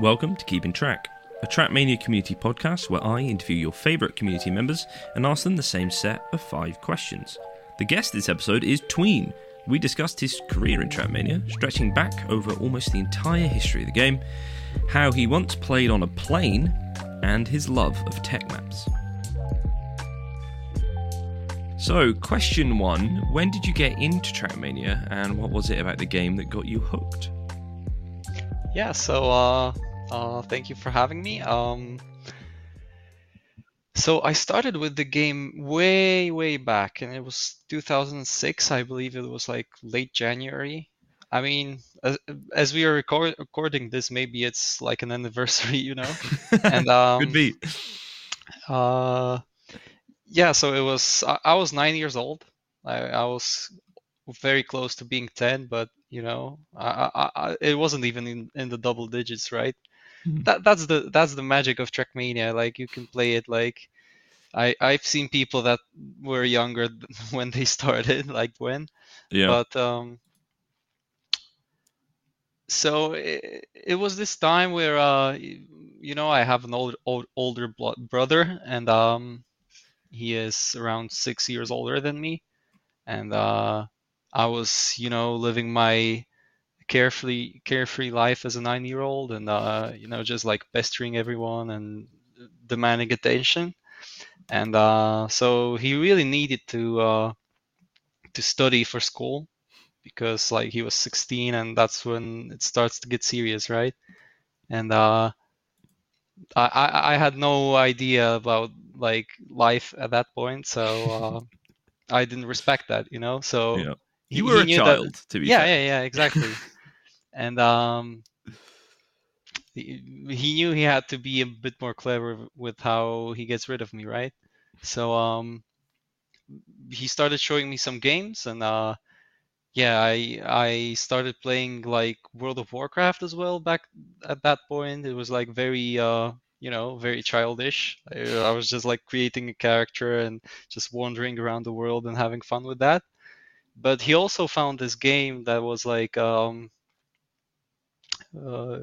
Welcome to Keeping Track, a Trackmania community podcast where I interview your favourite community members and ask them the same set of five questions. The guest this episode is Tween. We discussed his career in Trackmania, stretching back over almost the entire history of the game, how he once played on a plane, and his love of tech maps. So, question one When did you get into Trackmania, and what was it about the game that got you hooked? Yeah, so uh, uh, thank you for having me. Um, so I started with the game way, way back, and it was 2006, I believe it was like late January. I mean, as, as we are record, recording this, maybe it's like an anniversary, you know. and um, could be. Uh, yeah, so it was. I, I was nine years old. I, I was very close to being 10, but you know, I, I, it wasn't even in, in the double digits, right? Mm-hmm. That that's the that's the magic of Trackmania. Like you can play it like I I've seen people that were younger when they started, like when. Yeah. But um. So it, it was this time where uh you know I have an old, old older brother and um he is around six years older than me and uh I was you know living my carefree carefree life as a nine year old and uh, you know just like pestering everyone and demanding attention and uh, so he really needed to uh, to study for school because like he was 16 and that's when it starts to get serious right and uh, I, I had no idea about like life at that point so uh, I didn't respect that you know so yeah. you were a child that, to be yeah fair. yeah yeah exactly and um, he, knew he had to be a bit more clever with how he gets rid of me, right? So um, he started showing me some games, and uh, yeah, I I started playing like World of Warcraft as well back at that point. It was like very uh, you know very childish. I, I was just like creating a character and just wandering around the world and having fun with that. But he also found this game that was like um, uh,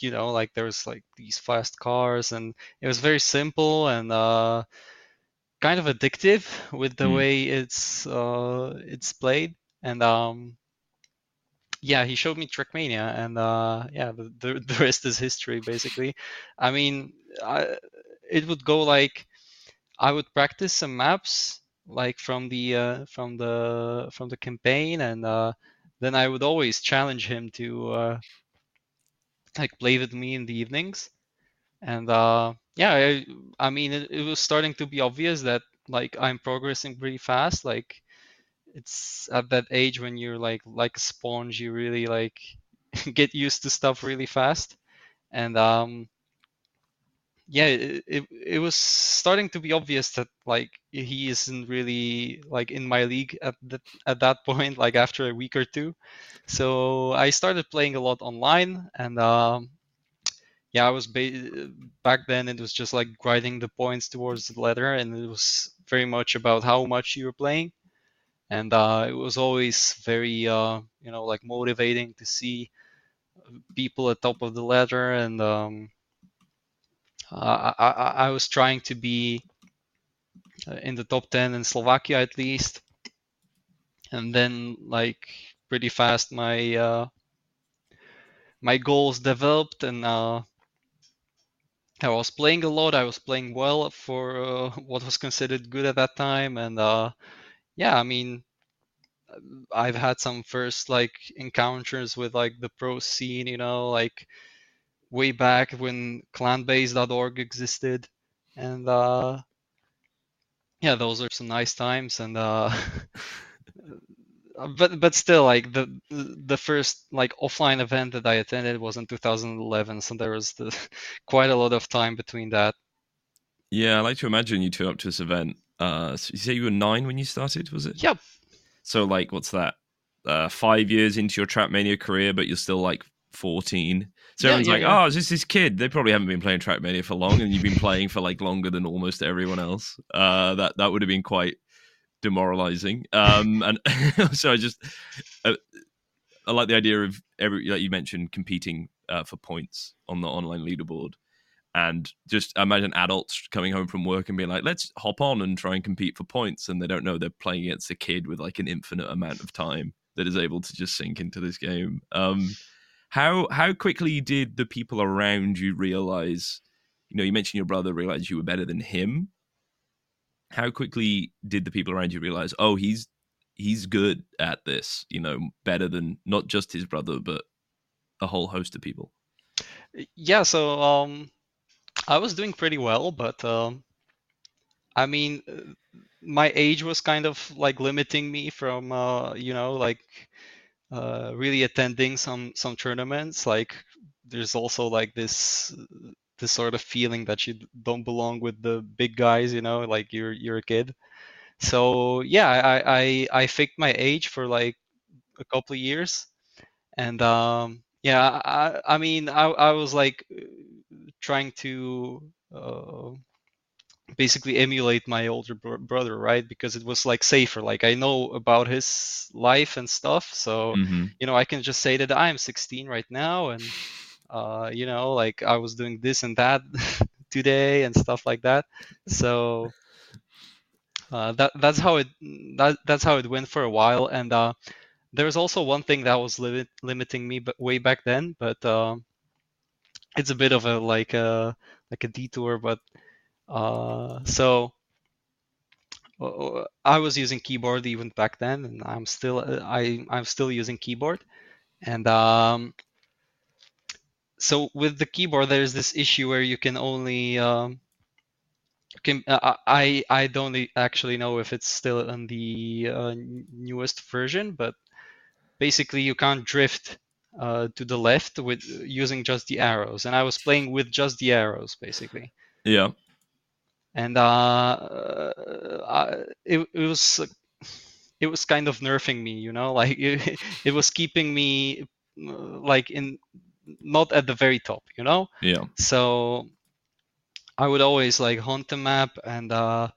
you know like there was like these fast cars and it was very simple and uh, kind of addictive with the mm. way it's uh, it's played and um, yeah he showed me trackmania and uh, yeah the, the, the rest is history basically i mean I, it would go like i would practice some maps like from the uh, from the from the campaign and uh, then i would always challenge him to uh, like play with me in the evenings. And uh yeah i, I mean it, it was starting to be obvious that like i'm progressing pretty fast. Like it's at that age when you're like like a sponge you really like get used to stuff really fast. And um yeah it, it, it was starting to be obvious that like he isn't really like in my league at that at that point like after a week or two. So i started playing a lot online and um yeah i was ba- back then it was just like grinding the points towards the ladder and it was very much about how much you were playing. And uh, it was always very uh, you know like motivating to see people at top of the ladder and um, uh, I, I, was trying to be uh, in the top 10 in Slovakia at least. And then, like, pretty fast, my uh, my goals developed, and uh, I was playing a lot. I was playing well for uh, what was considered good at that time, and uh, yeah, I mean, I've had some first like encounters with like the pro scene, you know, like way back when clanbase.org existed. And uh yeah those are some nice times. And uh but but still like the the first like offline event that i attended was in 2011 so there was the, quite a lot of time between that. Yeah i like to imagine you turned up to this event uh so you say you were nine when you started was it? Yep. So like what's that? Uh five years into your Trackmania career but you're still like 14 so yeah, everyone's yeah, like, yeah. "Oh, it's just this kid." They probably haven't been playing Trackmania for long, and you've been playing for like longer than almost everyone else. Uh, that that would have been quite demoralizing. Um, and so I just, uh, I like the idea of every like you mentioned competing uh, for points on the online leaderboard. And just imagine adults coming home from work and being like, let's hop on and try and compete for points. And they don't know they're playing against a kid with like an infinite amount of time that is able to just sink into this game. Um, how how quickly did the people around you realize? You know, you mentioned your brother realized you were better than him. How quickly did the people around you realize? Oh, he's he's good at this. You know, better than not just his brother, but a whole host of people. Yeah. So um, I was doing pretty well, but um, I mean, my age was kind of like limiting me from uh, you know like uh, really attending some some tournaments. Like there's also like this this sort of feeling that you don't belong with the big guys. You know, like you're you're a kid. So yeah, I I, I faked my age for like a couple of years, and um, yeah, I I mean I I was like trying to uh, basically emulate my older br- brother, right? Because it was like safer. Like I know about his life and stuff, so mm-hmm. you know I can just say that I'm 16 right now, and uh, you know, like I was doing this and that today and stuff like that. So uh, that that's how it that that's how it went for a while. And uh, there was also one thing that was limit, limiting me, but way back then. But uh, it's a bit of a like a like a detour, but uh, so uh, I was using keyboard even back then, and I'm still uh, I I'm still using keyboard, and um, so with the keyboard, there's this issue where you can only um, can uh, I I don't actually know if it's still in the uh, newest version, but basically you can't drift uh, to the left with using just the arrows, and I was playing with just the arrows basically. Yeah and uh, I, it, it was it was kind of nerfing me, you know, like it, it was keeping me like in not at the very top, you know. Yeah. So I would always like hunt the map, and uh,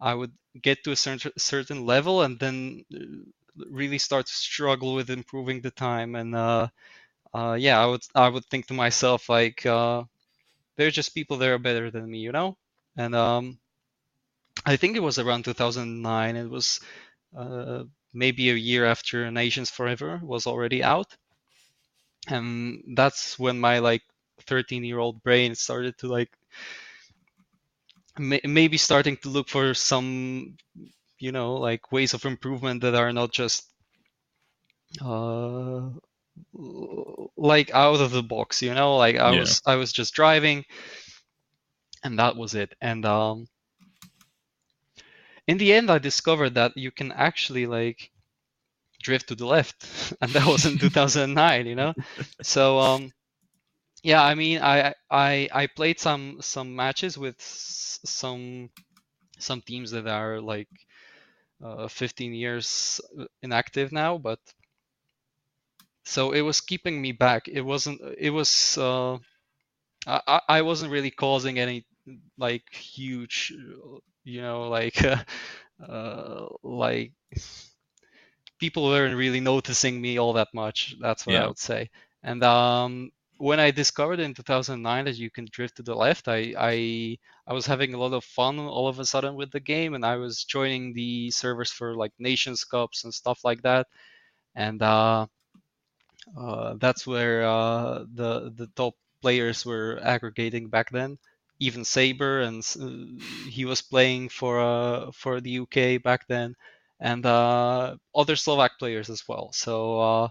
I would get to a certain certain level, and then really start to struggle with improving the time. And uh, uh, yeah, I would I would think to myself like, uh, there's just people that are better than me, you know and um, I think it was around 2009. It was uh, maybe a year after Nations Forever was already out, and that's when my like 13 year old brain started to like may- maybe starting to look for some you know like ways of improvement that are not just uh like out of the box you know like i yeah. was i was just driving and that was it. And um, in the end, I discovered that you can actually like drift to the left, and that was in 2009. You know, so um, yeah, I mean, I I I played some some matches with some some teams that are like uh, 15 years inactive now, but so it was keeping me back. It wasn't. It was. Uh, I I wasn't really causing any like huge, you know, like uh, uh, like people weren't really noticing me all that much. That's what yeah. I would say. And um, when I discovered in 2009 that you can drift to the left, I, I I was having a lot of fun all of a sudden with the game, and I was joining the servers for like Nations Cups and stuff like that. And uh, uh, that's where uh, the the top players were aggregating back then even Saber, and uh, he was playing for uh, for the UK back then, and uh, other Slovak players as well. So uh,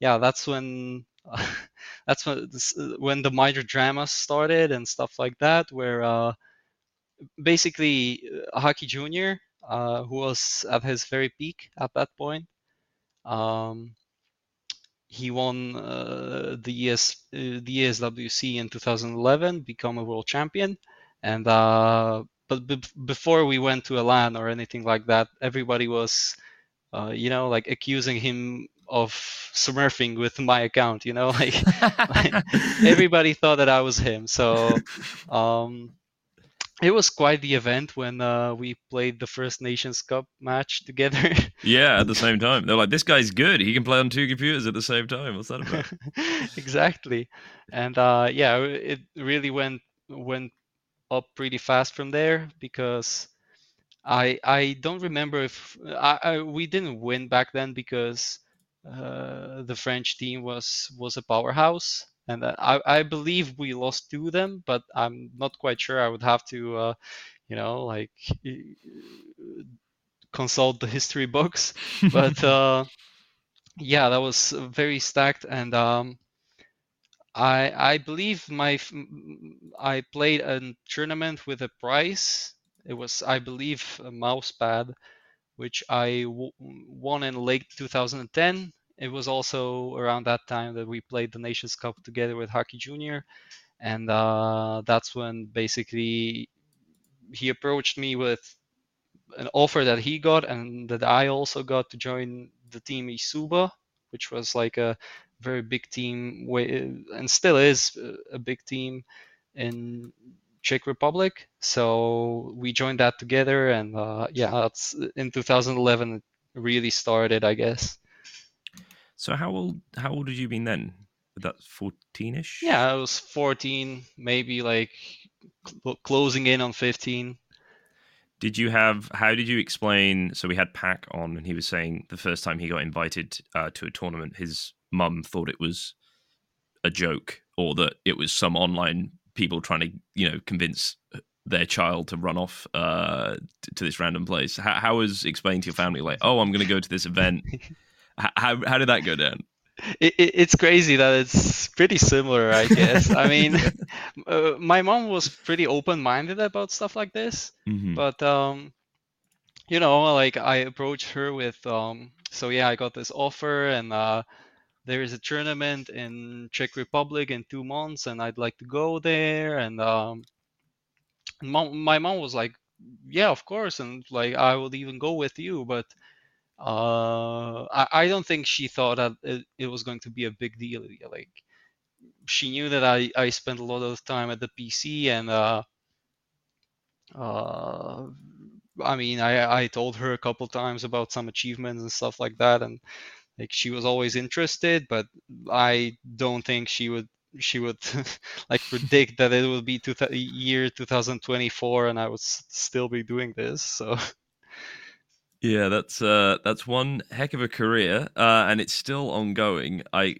yeah, that's when that's when this, uh, when the minor drama started and stuff like that, where uh, basically Hockey Junior, who was at his very peak at that point. Um, he won uh, the ES uh, the ESWC in 2011, become a world champion, and uh, but b- before we went to a LAN or anything like that, everybody was, uh, you know, like accusing him of smurfing with my account. You know, like, like everybody thought that I was him. So, um, it was quite the event when uh, we played the first Nations Cup match together. yeah, at the same time, they're like, "This guy's good. He can play on two computers at the same time." What's that about? exactly, and uh, yeah, it really went went up pretty fast from there because I I don't remember if I, I we didn't win back then because uh, the French team was was a powerhouse and I, I believe we lost to them, but I'm not quite sure. I would have to, uh, you know, like consult the history books. but uh, yeah, that was very stacked, and um, I I believe my I played a tournament with a prize. It was I believe a mouse pad, which I w- won in late 2010 it was also around that time that we played the Nations Cup together with Hockey Junior, and uh, that's when basically he approached me with an offer that he got and that I also got to join the team eSuba, which was like a very big team and still is a big team in Czech Republic. So we joined that together, and uh, yeah, that's in 2011 it really started, I guess. So how old how old had you been then? That's fourteen-ish. Yeah, I was fourteen, maybe like cl- closing in on fifteen. Did you have? How did you explain? So we had Pack on, and he was saying the first time he got invited uh, to a tournament, his mum thought it was a joke, or that it was some online people trying to, you know, convince their child to run off uh, to this random place. How, how was explaining to your family, like, oh, I'm going to go to this event? How how did that go down? It, it, it's crazy that it's pretty similar, I guess. I mean, uh, my mom was pretty open-minded about stuff like this, mm-hmm. but um, you know, like I approached her with, um, so yeah, I got this offer, and uh, there is a tournament in Czech Republic in two months, and I'd like to go there, and um, mom, my mom was like, yeah, of course, and like I would even go with you, but uh, I, I don't think she thought that it, it was going to be a big deal. Like she knew that I, I spent a lot of time at the PC and uh, uh, I mean I, I told her a couple times about some achievements and stuff like that and like she was always interested but I don't think she would she would like predict that it would be two th- year 2024 and I would s- still be doing this so Yeah, that's uh, that's one heck of a career, uh, and it's still ongoing. I,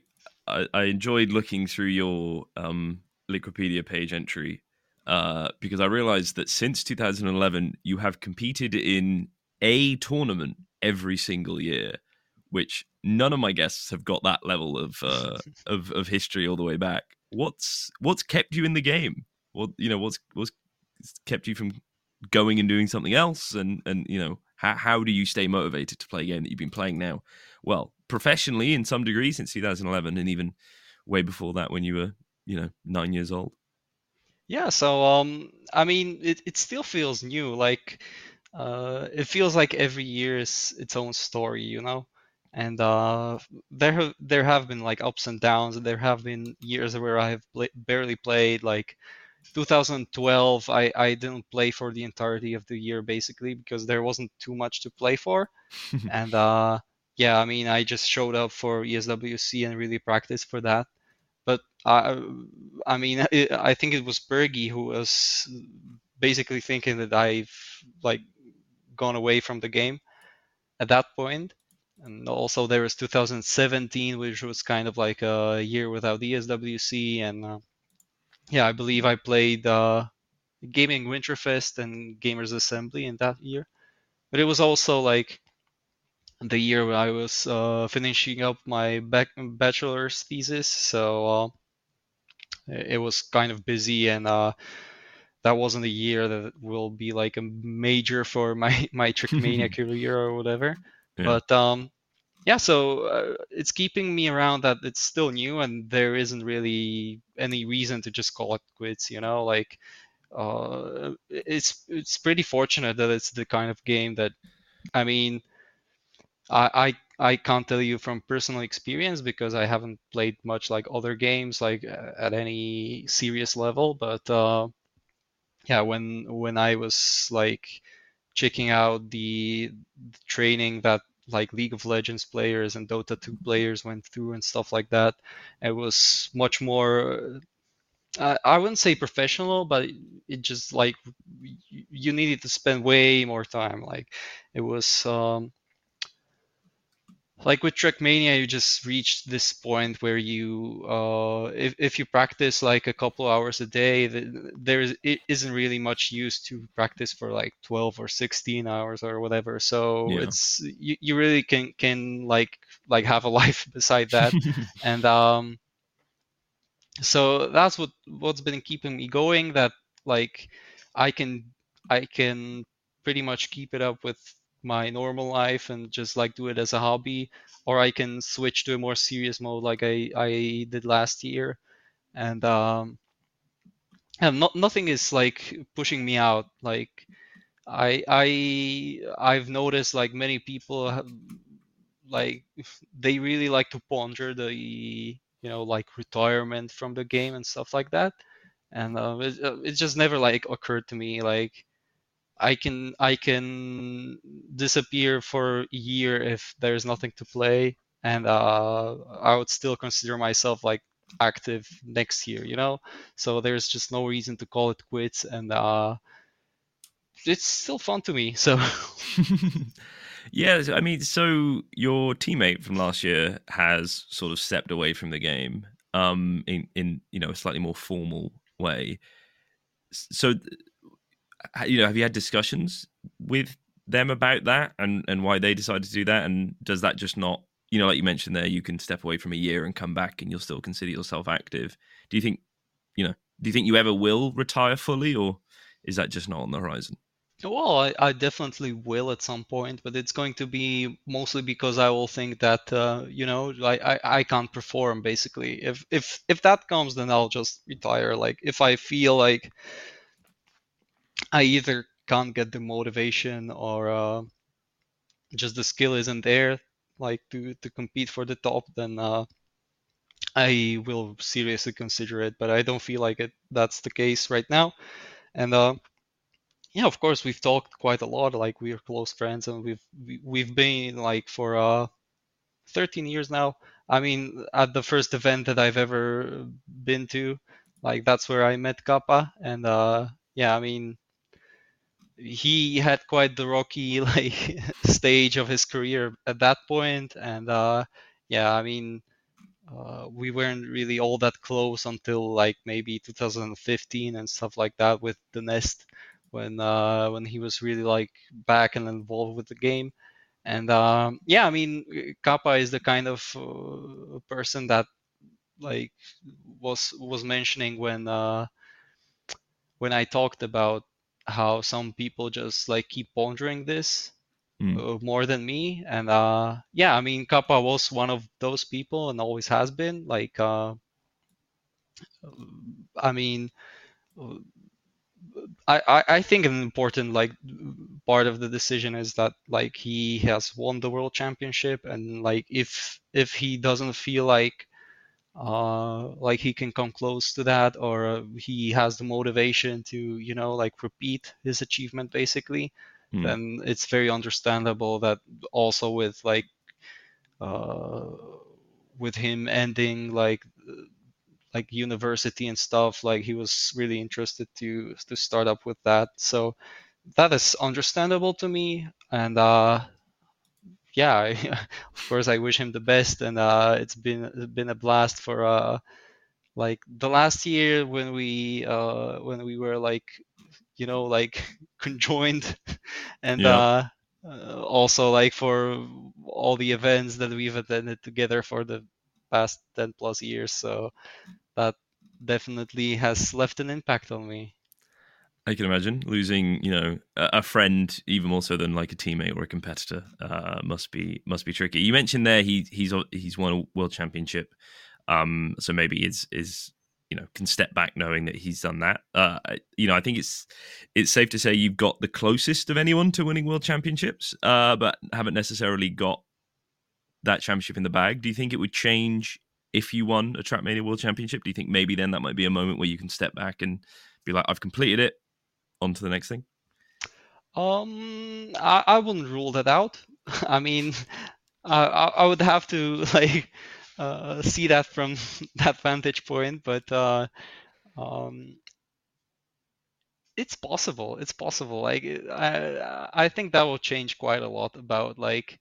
I, I enjoyed looking through your um, Liquipedia page entry uh, because I realized that since 2011 you have competed in a tournament every single year, which none of my guests have got that level of uh, of of history all the way back. What's what's kept you in the game? What you know? What's what's kept you from going and doing something else? And and you know how, how do you stay motivated to play a game that you've been playing now? Well, professionally in some degree since 2011, and even way before that when you were, you know, nine years old. Yeah, so um, I mean, it, it still feels new. Like, uh, it feels like every year is its own story, you know. And uh, there have there have been like ups and downs, there have been years where I have barely played. Like 2012 I, I didn't play for the entirety of the year basically because there wasn't too much to play for. And uh, yeah i mean i just showed up for eswc and really practiced for that. But i i mean it, i think it was bergie who was basically thinking that i've like gone away from the game at that point. And also there was 2017 which was kind of like a year without eswc and uh, yeah, I believe I played uh, Gaming Winterfest and Gamers Assembly in that year. But it was also like the year where I was uh, finishing up my bac- bachelor's thesis, so uh, it was kind of busy, and uh, that wasn't a year that will be like a major for my my Trackmania career or whatever. Yeah. But um, yeah, so uh, it's keeping me around that it's still new and there isn't really any reason to just call it quits. You know, like uh, it's it's pretty fortunate that it's the kind of game that, I mean, I I I can't tell you from personal experience because I haven't played much like other games like at any serious level, but uh, yeah, when when I was like checking out the, the training that like League of Legends players and Dota 2 players went through and stuff like that, it was much more uh, I wouldn't say professional, but it just like you needed to spend way more time. Like it was um, like with Trackmania, you just reached this point where you, uh, if, if you practice like a couple hours a day, there is, it isn't really much use to practice for like 12 or 16 hours or whatever. So yeah. it's you, you really can can like like have a life beside that, and um, so that's what what's been keeping me going. That like I can I can pretty much keep it up with my normal life and just like do it as a hobby or i can switch to a more serious mode like i i did last year. And um and not, nothing is like pushing me out. Like i i i've noticed like many people have, like they really like to ponder the you know like retirement from the game and stuff like that. And uh, it, uh, it just never like occurred to me like I can I can disappear for a year if there's nothing to play, and uh, I would still consider myself like active next year, you know. So there's just no reason to call it quits, and uh, it's still fun to me. So. yeah, I mean, so your teammate from last year has sort of stepped away from the game, um, in in you know a slightly more formal way. So you know, have you had discussions with them about that and and why they decided to do that? And does that just not, you know, like you mentioned there, you can step away from a year and come back, and you'll still consider yourself active. Do you think, you know, do you think you ever will retire fully, or is that just not on the horizon? Well, I, I, definitely will at some point, but it's going to be mostly because I will think that uh, you know I, I, I can't perform basically. If if if that comes, then I'll just retire. Like if I feel like I either can't get the motivation or uh, just the skill isn't there, like to to compete for the top, then uh, I will seriously consider it. But I don't feel like it. That's the case right now, and uh, yeah, of course we've talked quite a lot. Like we're close friends, and we've we've been like for uh, 13 years now. I mean, at the first event that I've ever been to, like that's where I met Kappa, and uh, yeah, I mean he had quite the rocky like stage of his career at that point and uh, yeah i mean uh, we weren't really all that close until like maybe 2015 and stuff like that with the nest when uh, when he was really like back and involved with the game. And um, yeah i mean kappa is the kind of uh, person that like was was mentioning when uh, when i talked about how some people just like keep pondering this mm. more than me. And uh yeah i mean kappa was one of those people and always has been. Like uh i mean I, I think an important like part of the decision is that like he has won the world championship. And like if if he doesn't feel like uh, like he can come close to that or uh, he has the motivation to you know like repeat his achievement basically mm. then it's very understandable that also with like uh, with him ending like like university and stuff like he was really interested to to start up with that so that is understandable to me and uh yeah, I, of course I wish him the best, and uh, it's been it's been a blast for uh, like the last year when we uh, when we were like you know like conjoined, and yeah. uh, uh, also like for all the events that we've attended together for the past 10 plus years so that definitely has left an impact on me I can imagine losing, you know, a friend even more so than like a teammate or a competitor uh, must be must be tricky. You mentioned there he he's he's won a world championship, um, so maybe is is you know can step back knowing that he's done that. Uh, you know, I think it's it's safe to say you've got the closest of anyone to winning world championships, uh, but haven't necessarily got that championship in the bag. Do you think it would change if you won a Trackmania World Championship? Do you think maybe then that might be a moment where you can step back and be like, I've completed it on to the next thing? Um, I, I wouldn't rule that out. I mean, I, I would have to like uh, see that from that vantage point, but uh, um, it's possible. It's possible. Like I, I think that will change quite a lot about like.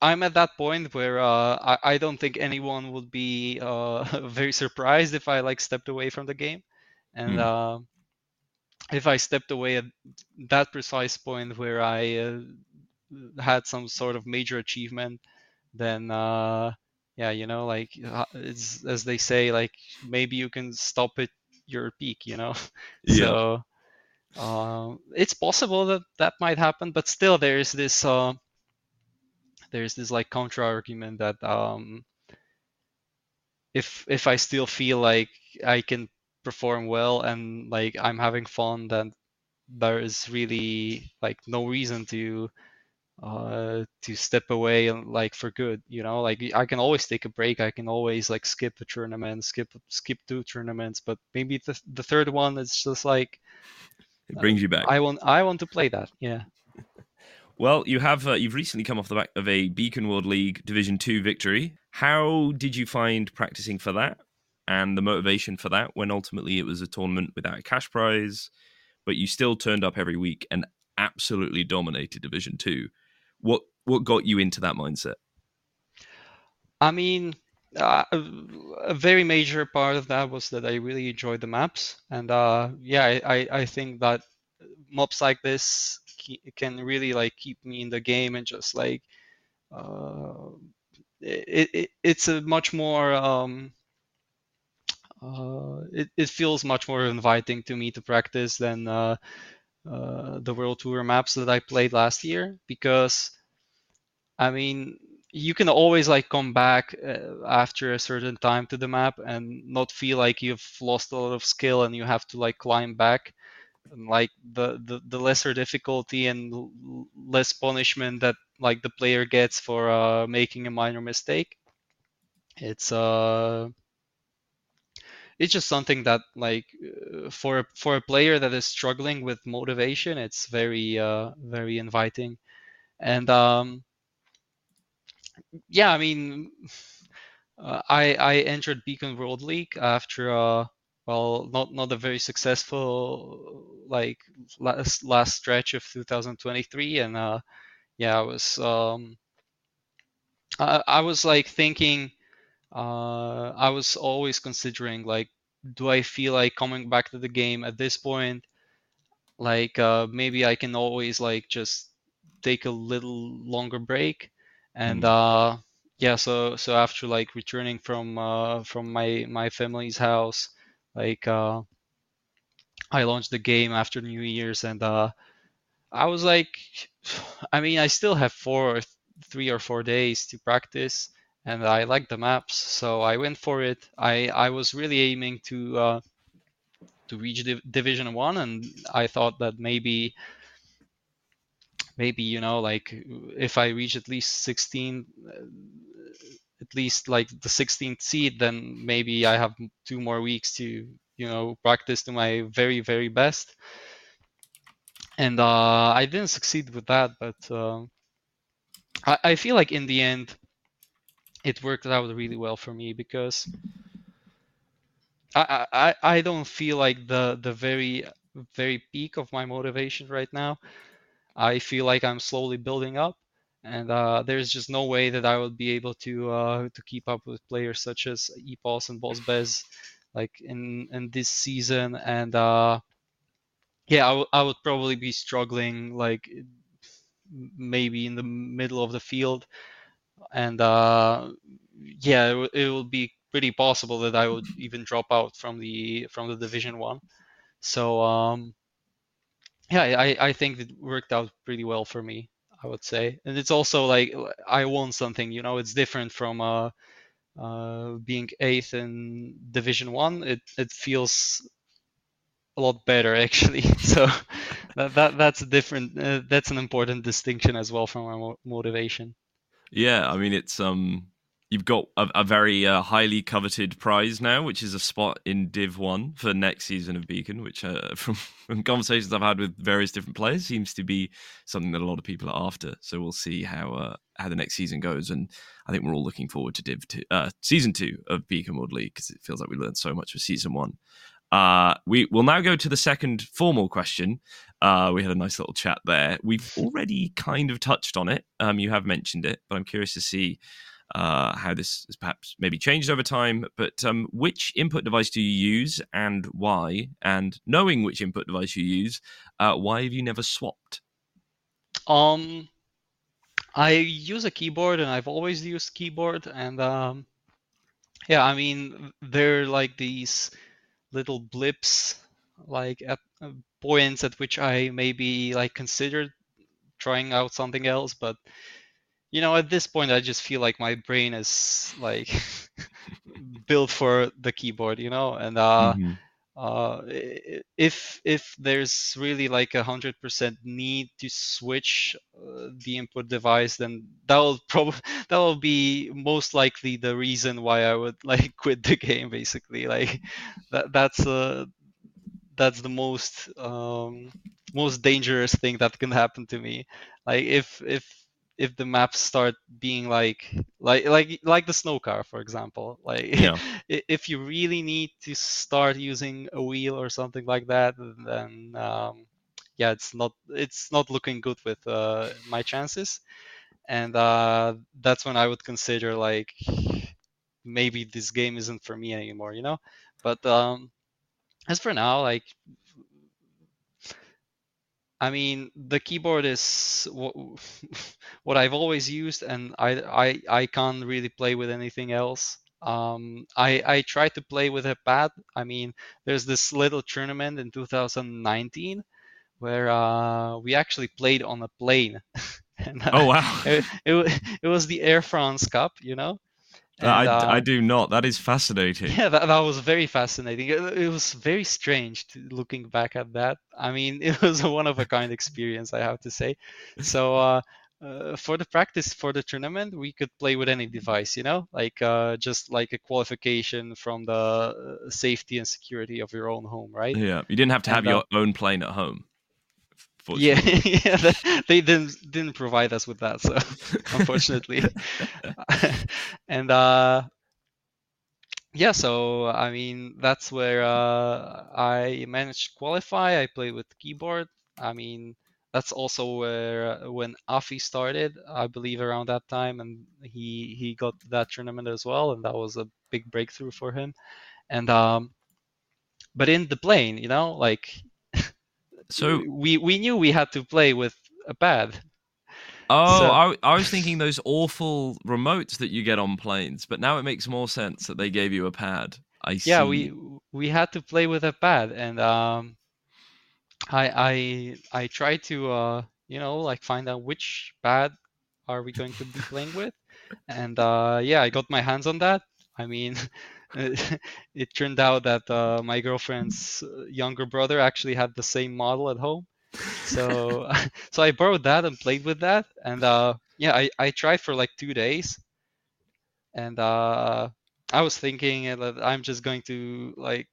I'm at that point where uh, I, I don't think anyone would be uh, very surprised if I like stepped away from the game, and mm. if I stepped away at that precise point where I uh, had some sort of major achievement, then uh, yeah, you know, like uh, it's as they say, like maybe you can stop it your peak, you know. Yeah. So uh, it's possible that that might happen, but still, there's this uh, there's this like counter argument that um, if if I still feel like I can perform well and like I'm having fun, then there is really like no reason to uh to step away and like for good you know? Like i can always take a break. I can always like skip a tournament skip skip two tournaments but maybe the, the third one is just like it brings uh, you back. I want i want to play that yeah. Well you have uh, you've recently come off the back of a beacon world league division 2 victory. How did you find practicing for that and the motivation for that when ultimately it was a tournament without a cash prize but you still turned up every week and absolutely dominated division 2 what what got you into that mindset? I mean, uh, a very major part of that was that I really enjoyed the maps, and uh, yeah, I, I think that mobs like this can really like keep me in the game and just like uh, it, it it's a much more um, uh, it, it feels much more inviting to me to practice than uh, uh, the World Tour maps that I played last year because I mean you can always like come back uh, after a certain time to the map and not feel like you've lost a lot of skill and you have to like climb back. And like the, the the lesser difficulty and less punishment that like the player gets for uh, making a minor mistake it's uh it's just something that like uh, for for a player that is struggling with motivation it's very uh, very inviting. And um, yeah i mean uh, i i entered beacon world league after uh well not not a very successful like last last stretch of 2023 and uh yeah i was um I, I was like thinking uh, I was always considering like, do I feel like coming back to the game at this point? Like uh, maybe I can always like just take a little longer break, and mm. uh, yeah. So so after like returning from uh, from my my family's house, like uh, I launched the game after New Year's, and uh, I was like, I mean, I still have four, three or four days to practice and I liked the maps, so I went for it. I I was really aiming to uh, to reach Div- Division One, and I thought that maybe maybe you know like if I reach at least 16, uh, at least like the 16th seed, then maybe I have two more weeks to you know practice to my very very best. And uh, I didn't succeed with that, but uh, I, I feel like in the end it worked out really well for me because I, I I don't feel like the the very very peak of my motivation right now. I feel like I'm slowly building up, and uh, there's just no way that I would be able to uh, to keep up with players such as Epos and Bozbez, like in in this season. And uh, yeah, I, w- I would probably be struggling like maybe in the middle of the field and uh, yeah, it, it will be pretty possible that I would even drop out from the from the Division One. So um, yeah, I, I think it worked out pretty well for me. I would say, and it's also like I won something. You know, it's different from uh, uh, being eighth in Division One. It it feels a lot better actually. So that, that that's a different. Uh, that's an important distinction as well from mo- motivation. Yeah, I mean it's um you've got a, a very uh, highly coveted prize now, which is a spot in Div One for next season of Beacon, which uh, from, from conversations I've had with various different players seems to be something that a lot of people are after. So we'll see how uh, how the next season goes, and I think we're all looking forward to Div two, uh, season two of Beacon World League because it feels like we learned so much with season one. Uh, we will now go to the second formal question. Uh, we had a nice little chat there. We've already kind of touched on it. Um, you have mentioned it, but I'm curious to see uh, how this has perhaps maybe changed over time. But um, which input device do you use and why? And knowing which input device you use, uh, why have you never swapped? Um, I use a keyboard and I've always used keyboard. And um, yeah, I mean, they're like these little blips, like at uh, points at which I maybe like considered trying out something else, but you know at this point i just feel like my brain is like built for the keyboard you know and uh, mm-hmm. Uh if if there's really like a hundred percent need to switch uh, the input device then that will probably that will be most likely the reason why i would like quit the game basically. Like that that's uh that's the most um most dangerous thing that can happen to me. Like if if if the maps start being like like like like the snow car for example like yeah. if you really need to start using a wheel or something like that then um, yeah it's not it's not looking good with uh, my chances and uh, that's when i would consider like maybe this game isn't for me anymore you know but um, as for now like I mean, the keyboard is what, what I've always used, and I, I I can't really play with anything else. Um, I I tried to play with a pad. I mean, there's this little tournament in 2019 where uh, we actually played on a plane. and, uh, oh wow! It, it, it was the Air France Cup, you know, and, I, uh, I do not. That is fascinating. Yeah, that, that was very fascinating. It, it was very strange to, looking back at that. I mean, it was a one of a kind experience, I have to say. So, uh, uh, for the practice for the tournament, we could play with any device, you know, like uh, just like a qualification from the uh, safety and security of your own home, right? Yeah, you didn't have to have and, your own plane at home. Yeah, yeah, they didn't didn't provide us with that, so unfortunately. and uh, yeah, so I mean that's where uh, I managed to qualify. I played with keyboard. I mean that's also where uh, when Affi started, I believe around that time, and he he got that tournament as well, and that was a big breakthrough for him. And um, but in the plane, you know, like so we we knew we had to play with a pad. Oh, so, I, I was thinking those awful remotes that you get on planes, but now it makes more sense that they gave you a pad. I see. Yeah, we we had to play with a pad, and um, I I I tried to uh you know like find out which pad are we going to be playing with, and uh yeah, I got my hands on that. I mean, it turned out that uh, my girlfriend's uh, younger brother actually had the same model at home. So so I borrowed that and played with that, and uh, yeah, I, I tried for like two days, and uh, I was thinking that I'm just going to like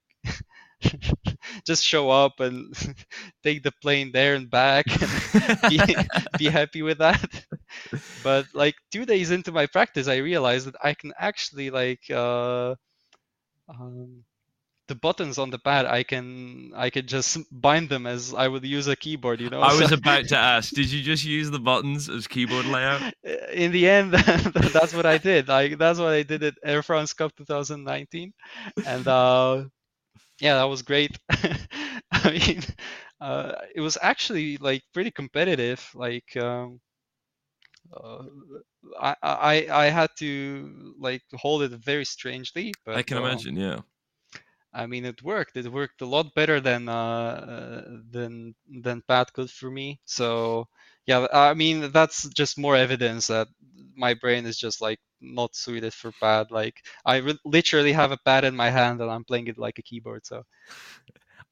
just show up and take the plane there and back and be, be happy with that. But like two days into my practice i realized that i can actually like uh, um, the buttons on the pad i can i could just bind them as i would use a keyboard you know? I was about to ask did you just use the buttons as keyboard layout? In the end that's what i did. Like that's what i did at air france cup 2019 and uh yeah that was great. I mean uh it was actually like pretty competitive. Like um uh, I, I I had to like hold it very strangely. But I can um, imagine, yeah. I mean, it worked. It worked a lot better than uh, uh, than than Pat could for me. So yeah, I mean that's just more evidence that my brain is just like not suited for pad. Like I re- literally have a pad in my hand and I'm playing it like a keyboard. So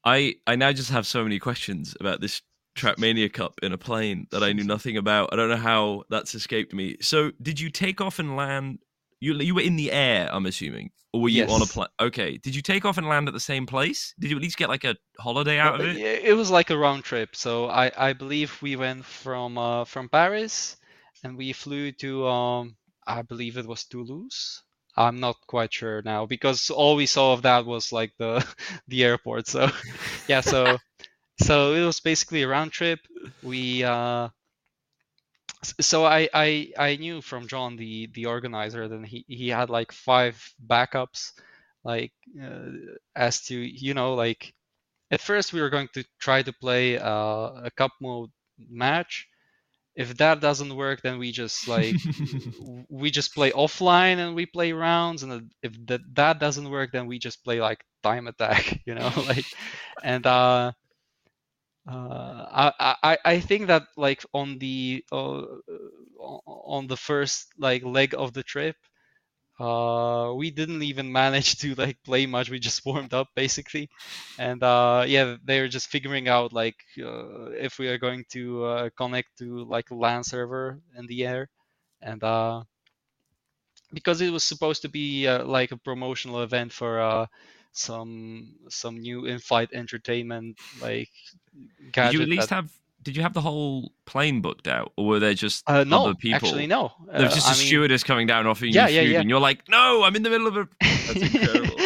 I I now just have so many questions about this Trackmania Cup in a plane that I knew nothing about. I don't know how that's escaped me. So, did you take off and land You you were in the air, I'm assuming, or were you on a plane? Okay. Did you take off and land at the same place? Did you at least get like a holiday out of it? It was like a round trip. So I, I believe we went from uh, from Paris and we flew to um I believe it was Toulouse. I'm not quite sure now because all we saw of that was like the the airport. So yeah, so so it was basically a round trip. We uh so I I I knew from John the the organizer that he he had like five backups like uh, as to you know like at first we were going to try to play uh, a cup mode match if that doesn't work then we just like we just play offline and we play rounds and if that that doesn't work then we just play like time attack you know like and uh uh, I, I I think that like on the uh, on the first like leg of the trip, uh, we didn't even manage to like play much. We just warmed up basically, and uh, yeah, they were just figuring out like uh, if we are going to uh, connect to like a LAN server in the air, and uh, because it was supposed to be uh, like a promotional event for uh, some some new in-flight entertainment like Did gadget. you at least that- have? Did you have the whole plane booked out, or were there just uh, no, other people? actually no. There was Uh, just a mean- stewardess coming down offering Yeah, you yeah, food, yeah. and you're like, "No, I'm in the middle of a." That's incredible.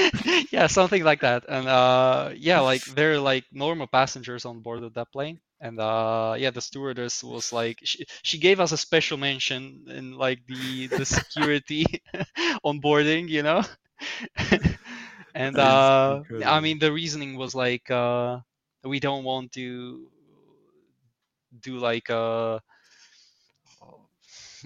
yeah, something like that. And uh, yeah, like there are like normal passengers on board of that plane. And uh, yeah, the stewardess was like, she, she gave us a special mention in like the the security on boarding, you know. And uh, I mean, the reasoning was like, uh, we don't want to do like a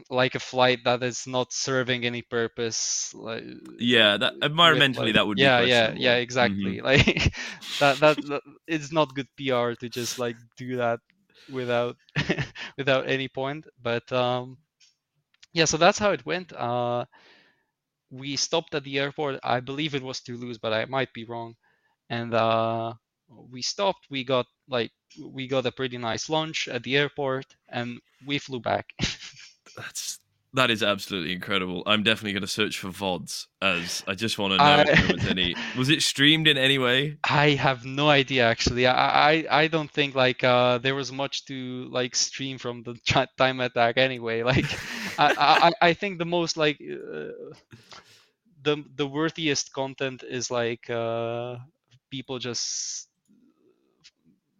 like a flight that is not serving any purpose like Yeah, that with, environmentally like- that would be yeah yeah yeah questionable. Mhm. exactly like that, that that it's not good pr to just like do that without without any point but um yeah so that's how it went uh we stopped at the airport i believe it was toulouse but i might be wrong and uh we stopped we got like we got a pretty nice lunch at the airport and we flew back That's that is absolutely incredible. I'm definitely going to search for vods as I just want to know I- if there was any. Was it streamed in any way? I have no idea actually. I I, I don't think like uh, there was much to like stream from the time attack anyway. Like I, I I think the most like uh, the the worthiest content is like uh, people just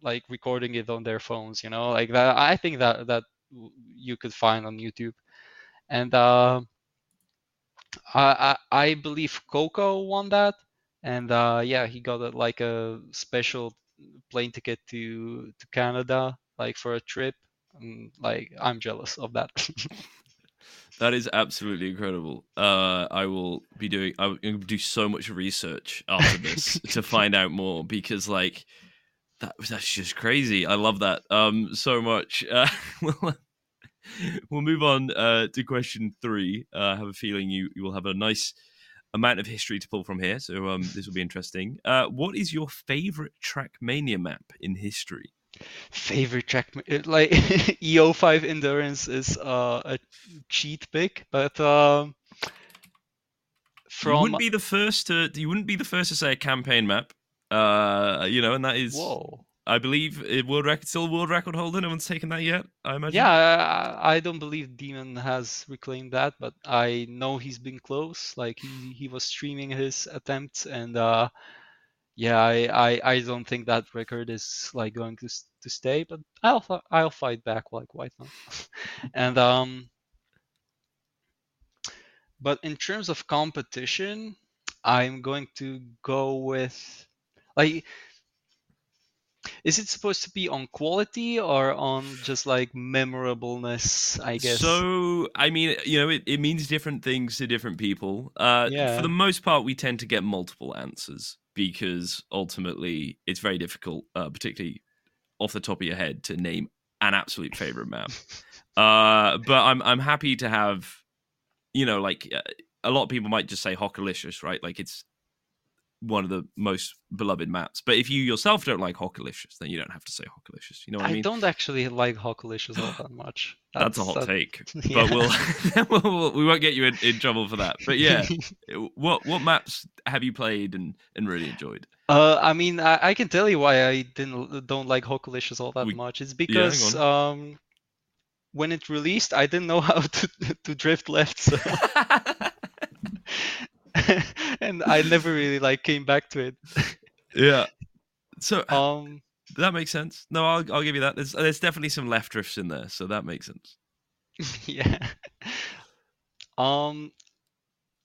like recording it on their phones. You know, like that. I think that that you could find on YouTube, and uh, I, I believe Coco won that and uh, yeah, he got a, like a special plane ticket to to Canada, like for a trip. And, like I'm jealous of that. That is absolutely incredible. Uh, I will be doing. I'm going to do so much research after this to find out more because, like, that that's just crazy. I love that um so much. Uh, we'll, we'll move on uh, to question three. Uh, I have a feeling you you will have a nice amount of history to pull from here, so um this will be interesting. Uh, what is your favorite Trackmania map in history? Favorite track, like E05 Endurance is uh, a cheat pick, but um, you wouldn't be the first to you wouldn't be the first to say a campaign map. Uh, you know, and that is whoa, I believe it world record still a world record holder. No one's taken that yet. I imagine. yeah, I, I don't believe Demon has reclaimed that, but I know he's been close. Like he he was streaming his attempts, and uh, yeah, I, I I don't think that record is like going to to stay, but I'll I'll fight back. Like why not? and um, but in terms of competition, I'm going to go with like. Is it supposed to be on quality or on just like memorableness? I guess. So, I mean, you know, it, it means different things to different people. Uh, Yeah. For the most part, we tend to get multiple answers because ultimately it's very difficult, uh, particularly off the top of your head, to name an absolute favorite map. uh, but I'm I'm happy to have, you know, like uh, a lot of people might just say Hockolicious, right? Like it's one of the most beloved maps. But if you yourself don't like Hockolicious, then you don't have to say Hockolicious. You know what I, I mean? don't actually like Hockolicious all that much. That's, a hot that- take. yeah. But we'll, we'll we won't get you in, in trouble for that. But yeah, what what maps have you played and, and really enjoyed? Uh, I mean, I, I can tell you why I didn't don't like Hockolicious all that We- much. It's because um, when it released, I didn't know how to to drift left, so and I never really like came back to it. yeah. So Um, that makes sense. No, I'll I'll give you that. There's there's definitely some left drifts in there, so that makes sense. yeah. Um,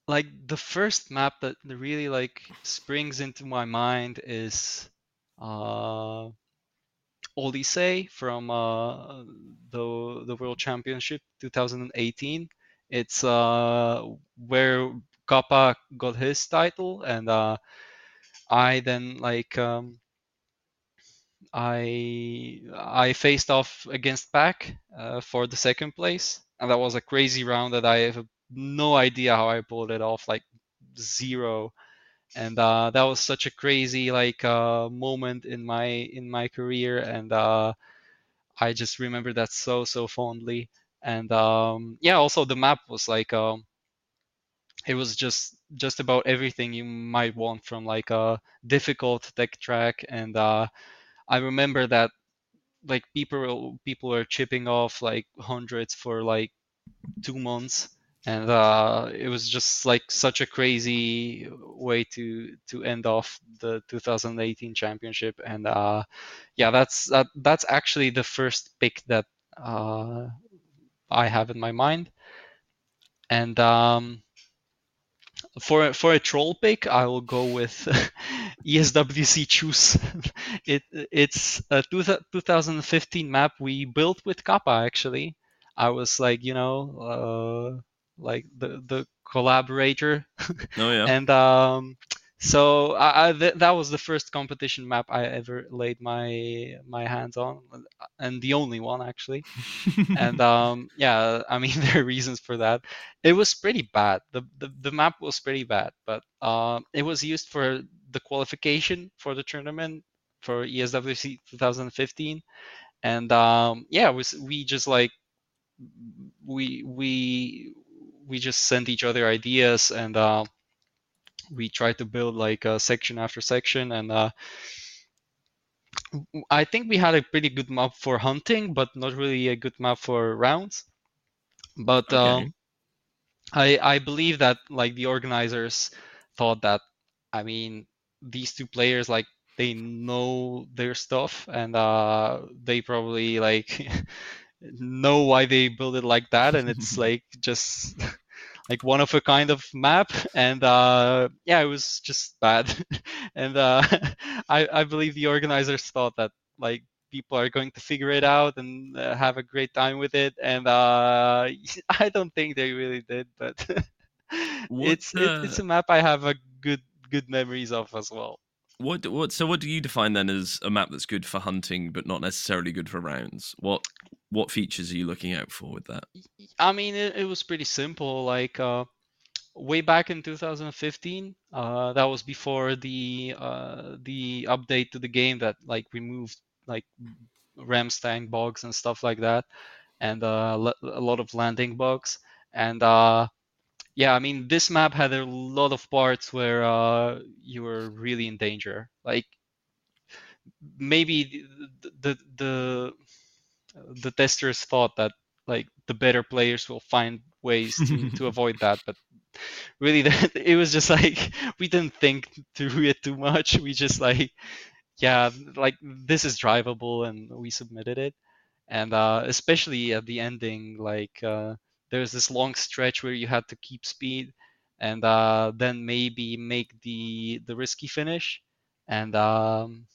like the first map that really like springs into my mind is uh Odyssey from uh the the World Championship 2018. It's uh where Kappa got his title and uh I then like um I I faced off against Pac uh, for the second place, and that was a crazy round that I have no idea how I pulled it off, like zero. And uh, that was such a crazy like uh, moment in my in my career, and uh, I just remember that so so fondly. And um, yeah, also the map was like um, it was just just about everything you might want from like a difficult tech track and uh, I remember that like people people were chipping off like hundreds for like two months, and uh, it was just like such a crazy way to to end off the 2018 championship. And uh, yeah, that's that, that's actually the first pick that uh, I have in my mind. And um, for for a troll pick, I will go with ESWC Choose. it it's a two, 2015 map we built with Kappa actually. I was like you know uh, like the the collaborator Oh yeah. and um, so I, I, th- that was the first competition map I ever laid my my hands on, and the only one actually. and um, yeah, I mean there are reasons for that. It was pretty bad. the the, the map was pretty bad, but um, it was used for the qualification for the tournament for ESWC 2015, and um, yeah, was we just like we we we just sent each other ideas and. Uh, we tried to build like a section after section and uh, i think we had a pretty good map for hunting but not really a good map for rounds but Okay. um, i i believe that like the organizers thought that i mean these two players like they know their stuff and uh, they probably like know why they build it like that and it's like just like one of a kind of map and uh yeah it was just bad. And uh i i believe the organizers thought that like people are going to figure it out and uh, have a great time with it and uh i don't think they really did but it's it, it's uh, a map i have a good good memories of as well What what so what do you define then as a map that's good for hunting but not necessarily good for rounds? What what features are you looking out for with that? I mean, it, it was pretty simple. Like uh, way back in 2015, uh, that was before the uh, the update to the game that like removed like Ramstein bugs and stuff like that, and uh, a lot of landing bugs. And uh, yeah, I mean, this map had a lot of parts where uh, you were really in danger. Like maybe the the, the the testers thought that like the better players will find ways to, to avoid that but really that it was just like we didn't think through it too much we just like yeah like this is drivable and we submitted it and uh, especially at the ending like uh, there's this long stretch where you had to keep speed and uh, then maybe make the the risky finish. And um,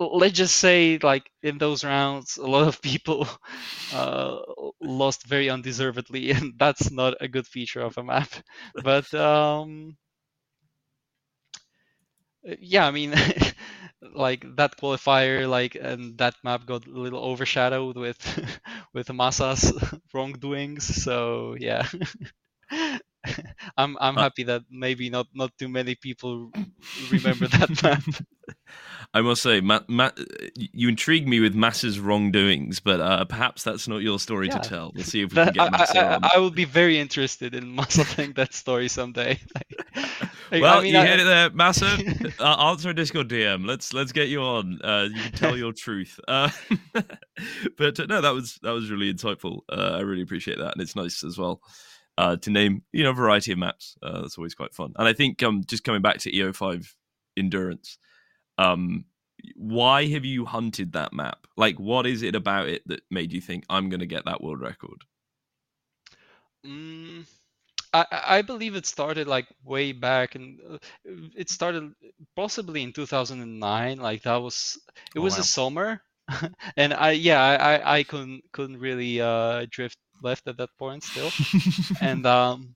let's just say like in those rounds a lot of people uh, lost very undeservedly and that's not a good feature of a map. But um yeah i mean like that qualifier like and that map got a little overshadowed with with Massa's wrongdoings. So yeah. I'm I'm Uh, happy that maybe not not too many people remember that map. I must say, Matt, Matt, you intrigue me with Massa's wrongdoings, but uh, perhaps that's not your story Yeah. to tell. We'll see if we That, can get Massa I, on. I, I will be very interested in muscling that story someday. Like, like, well, I mean, you I- heard it there, Massa. uh, answer a Discord DM. Let's let's get you on. Uh, you can tell your truth. Uh, but uh, no, that was that was really insightful. Uh, I really appreciate that, and it's nice as well uh, to name you know a variety of maps. Uh, that's always quite fun. And I think um, just coming back to E05 endurance, um, why have you hunted that map? Like, what is it about it that made you think I'm going to get that world record? Mm, I, I believe it started like way back, and uh, it started possibly in 2009. Like that was it Oh, was wow. a summer, and I yeah I, I I couldn't couldn't really uh drift left at that point still, and um.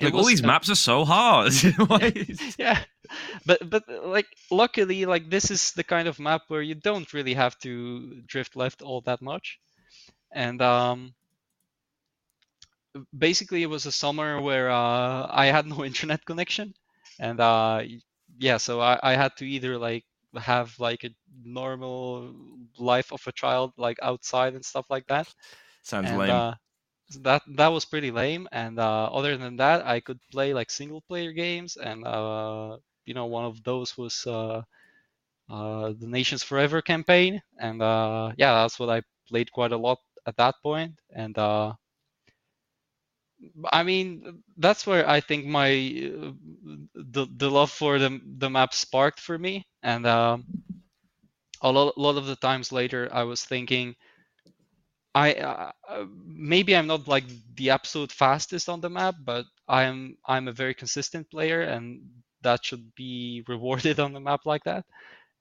Like all these maps are so hard. Yeah. But but like luckily like this is the kind of map where you don't really have to drift left all that much. And um basically it was a summer where uh i had no internet connection. And uh yeah so i, I had to either like have like a normal life of a child like outside and stuff like that. Sounds and lame. uh, that that was pretty lame. And uh, other than that, I could play like single player games, and uh, you know, one of those was uh, uh, the Nations Forever campaign, and uh, yeah, that's what I played quite a lot at that point. And uh, I mean, that's where I think my the the love for the the map sparked for me, and um, a lot, lot of the times later, I was thinking. I uh, uh, maybe I'm not like the absolute fastest on the map, but I'm I'm a very consistent player, and that should be rewarded on the map like that.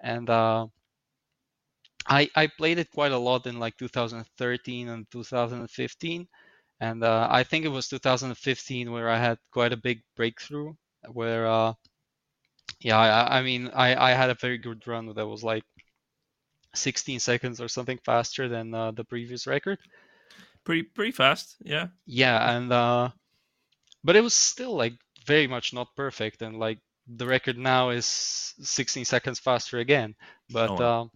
And uh, I I played it quite a lot in like 2013 and 2015, and uh, I think it was 2015 where I had quite a big breakthrough, where uh, yeah, I, I mean I I had a very good run that was like 16 seconds or something faster than uh, the previous record. Pretty pretty fast, yeah. Yeah, and uh but it was still like very much not perfect and like the record now is 16 seconds faster again. But Oh, um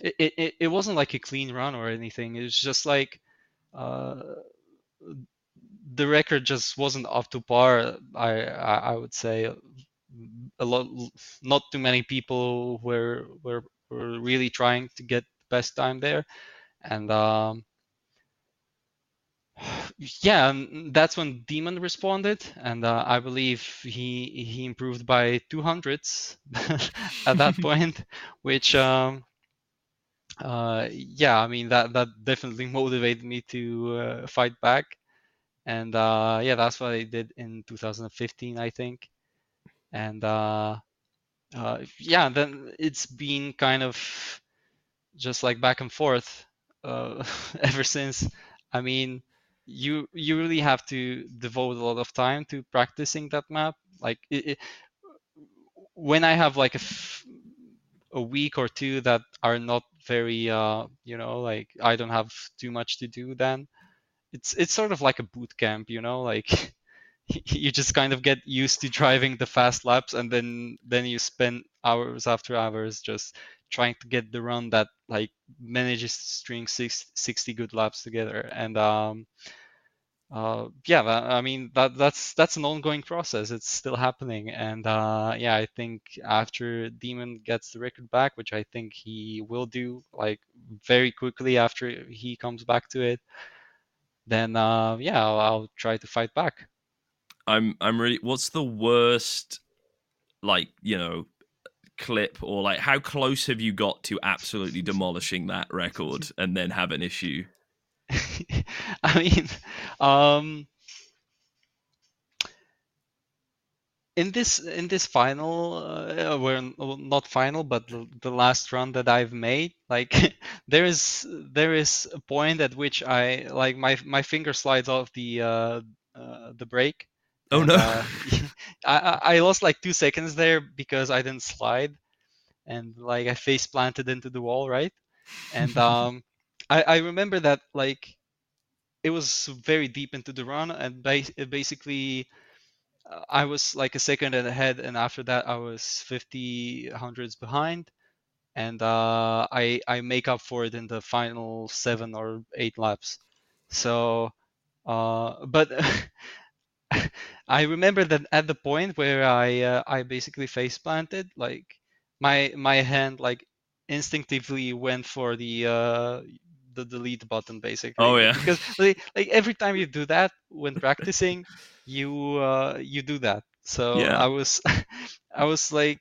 it, it it- it wasn't like a clean run or anything. It was just like uh the record just wasn't up to par. I I, I would say a lot not too many people were were were really trying to get the best time there. And um yeah and that's when demon responded. And uh, i believe he he improved by 200s at that point which um uh yeah i mean that that definitely motivated me to uh, fight back. And uh yeah that's what i did in 2015 i think. And uh yeah then it's been kind of just like back and forth uh, ever since. I mean, you you really have to devote a lot of time to practicing that map. Like it, it, when I have like a, f- a week or two that are not very uh, you know like I don't have too much to do then it's it's sort of like a boot camp, you know, like you just kind of get used to driving the fast laps and then then you spend hours after hours just trying to get the run that like manages to string six, 60 good laps together. And um uh yeah i mean that that's that's an ongoing process. It's still happening. And uh yeah i think after demon gets the record back which i think he will do like very quickly after he comes back to it then uh yeah i'll, I'll try to fight back I'm I'm really what's the worst like, you know, clip or like how close have you got to absolutely demolishing that record and then have an issue? I mean, um, in this in this final, uh, where well, not final, but the, the last run that I've made, like there is there is a point at which I like my my finger slides off the uh, uh the brake. Oh no. uh, I I I lost like two seconds there because I didn't slide, and like I face planted into the wall, right? And um, I I remember that like it was very deep into the run and ba- basically I was like a second ahead, and after that I was 50 hundreds behind, and uh, I I make up for it in the final seven or eight laps. So, uh, but I remember that at the point where I uh, I basically face planted, like my my hand like instinctively went for the uh, the delete button basically. Oh yeah. Because like, like every time you do that when practicing, you uh, you do that. So Yeah. I was I was like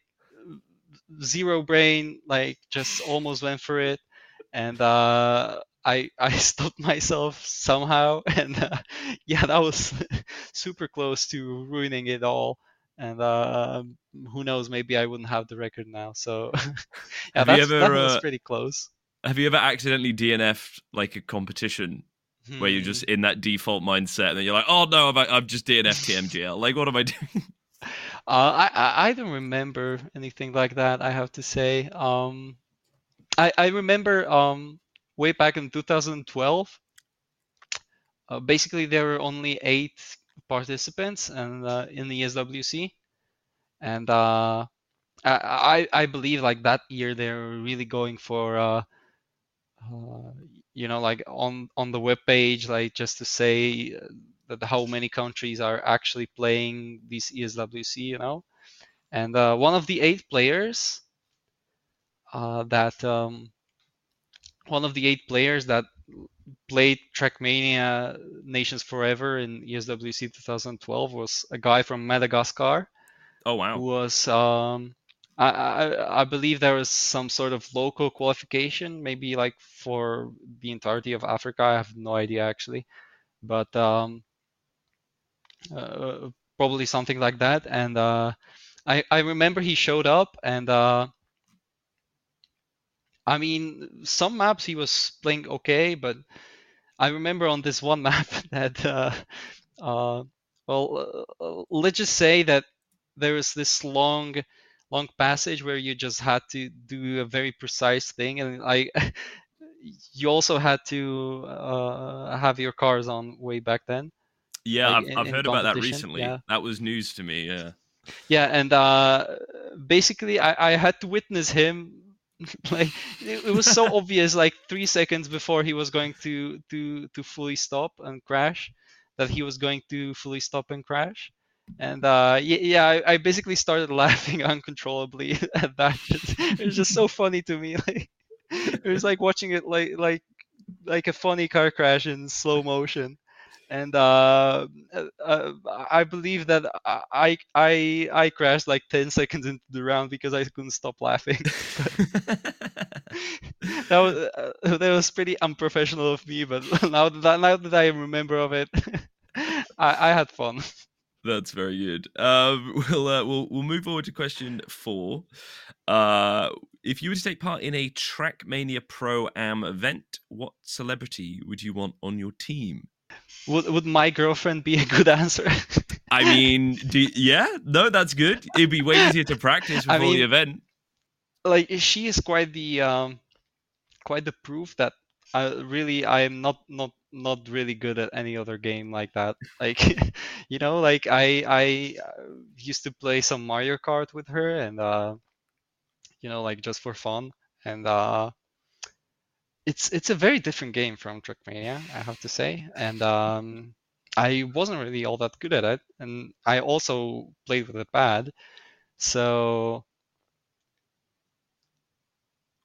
zero brain, like just almost went for it, and uh, I I stopped myself somehow, and uh, yeah, that was super close to ruining it all. And uh, who knows? Maybe I wouldn't have the record now. So yeah, Have you that's, ever, that was uh, pretty close. Have you ever accidentally DNF'd like a competition where you're Hmm. just in that default mindset and then you're like, oh no, I've, I've just DNF'd TMGL. Like, what am I doing? Uh, I, I I don't remember anything like that. I have to say. Um, I I remember um way back in 2012. Uh, basically, there were only eight participants and uh, in the SWC, and uh, I, I believe like that year they were really going for uh, uh, you know like on on the web page like just to say uh, that how many countries are actually playing this ESWC, you know, and one of the eight players that um, one of the eight players that played Trackmania Nations Forever in ESWC 2012 was a guy from Madagascar Oh who wow. was um, I, I I believe there was some sort of local qualification, maybe like for the entirety of Africa. I have no idea actually, but um, uh, probably something like that. And uh, I I remember he showed up, and uh, I mean some maps he was playing okay, but I remember on this one map that uh, uh, well uh, let's just say that there was this long long passage where you just had to do a very precise thing and I you also had to uh, have your cars on way back then Yeah, like I've, in- I've in heard about that recently. yeah. That was news to me. Yeah. yeah and uh, basically I, I had to witness him like it, it was so obvious like three seconds before he was going to to to fully stop and crash that he was going to fully stop and crash. And uh yeah, yeah I, I basically started laughing uncontrollably at that. It was just so funny to me like it was like watching it like like like a funny car crash in slow motion and uh, uh, I believe that I I I crashed like 10 seconds into the round because I couldn't stop laughing. that was uh, that was pretty unprofessional of me, but now that now that I remember of it, I, I had fun. That's very good. Um, we'll, uh, we'll we'll move forward to question four. Uh, if you were to take part in a Trackmania Pro Am event, what celebrity would you want on your team? Would would my girlfriend be a good answer? I mean, do, yeah, no, that's good. It'd be way easier to practice before I mean, the event. like she is quite the um, quite the proof that I really I am not not not really good at any other game like that. Like you know, like I I uh, used to play some Mario Kart with her and uh, you know like just for fun and uh, it's it's a very different game from Trackmania, I have to say, and um, I wasn't really all that good at it, and I also played with it bad, so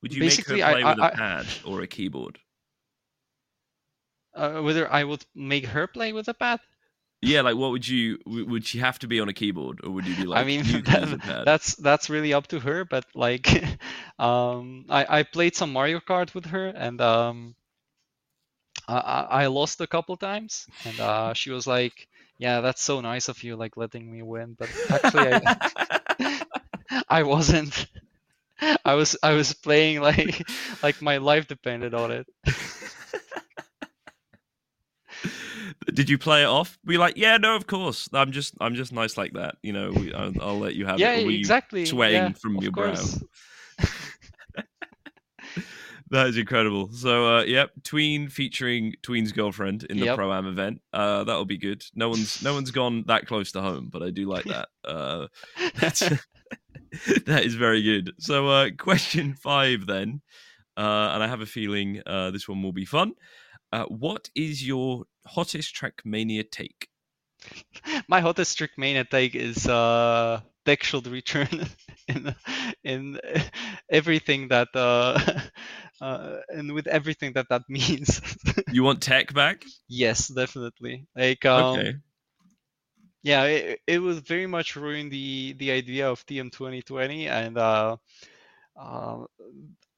Would you make her basically, I- play with I- a pad or a keyboard? uh, whether I would make her play with a pad. Yeah, like what would you? Would she have to be on a keyboard, or would you be like? I mean, you can use a that, that's that's really up to her. But like, um, I I played some Mario Kart with her, and um, I I I lost a couple times, and uh, she was like, "Yeah, that's so nice of you, like letting me win." But actually, I I wasn't. I was I was playing like like my life depended on it. Did you play it off? Be like, yeah, no, of course. I'm just, I'm just nice like that. You know, we, I'll, I'll let you have yeah, it. Were you exactly. sweating yeah, from your course. brow. that is incredible. So, uh, yep, Tween featuring Tween's girlfriend in the Yep. pro am event. Uh, that'll be good. No one's no one's gone that close to home, but I do like that. Uh, that is very good. So, uh, question five then, uh, and I have a feeling uh, this one will be fun. Uh, what is your hottest Trackmania take? My hottest Trackmania take is uh, tech should return in in everything that uh, uh, and with everything that that means. You want tech back? yes, definitely. Like um, Okay. yeah, it, it was very much ruined the the idea of TM 2020, and uh, uh,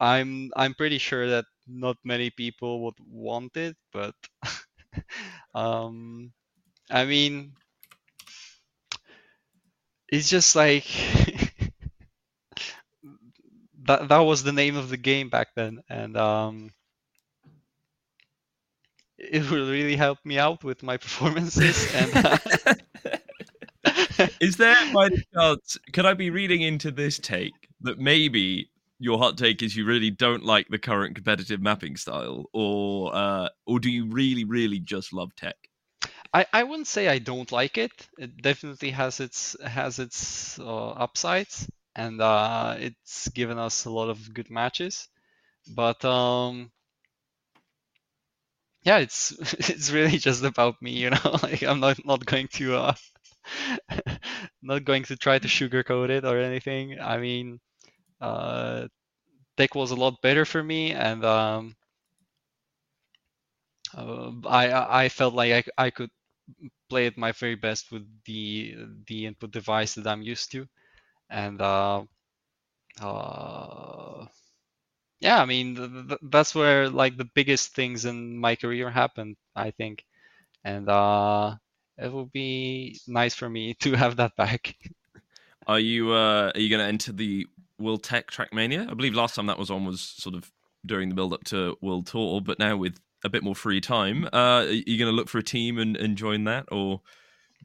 I'm I'm pretty sure that not many people would want it, but um, I mean, it's just like that that was the name of the game back then, and um, it will really help me out with my performances and. Uh, Is there by chance? Could I be reading into this take that maybe your hot take is you really don't like the current competitive mapping style, or uh, or do you really, really just love tech? I, I wouldn't say I don't like it. It definitely has its has its uh, upsides, and uh, it's given us a lot of good matches. But um, yeah, it's it's really just about me, you know. Like I'm not not going to uh, not going to try to sugarcoat it or anything. I mean, uh, tech was a lot better for me, and um, uh, I I felt like I I could play it my very best with the the input device that I'm used to, and uh, uh, yeah, I mean th- th- that's where like the biggest things in my career happened, I think, and uh, it would be nice for me to have that back. Are you uh, are you going to enter the World Tech Trackmania? I believe last time that was on was sort of during the build up to World Tour, but now with a bit more free time, uh, are you going to look for a team and, and join that, or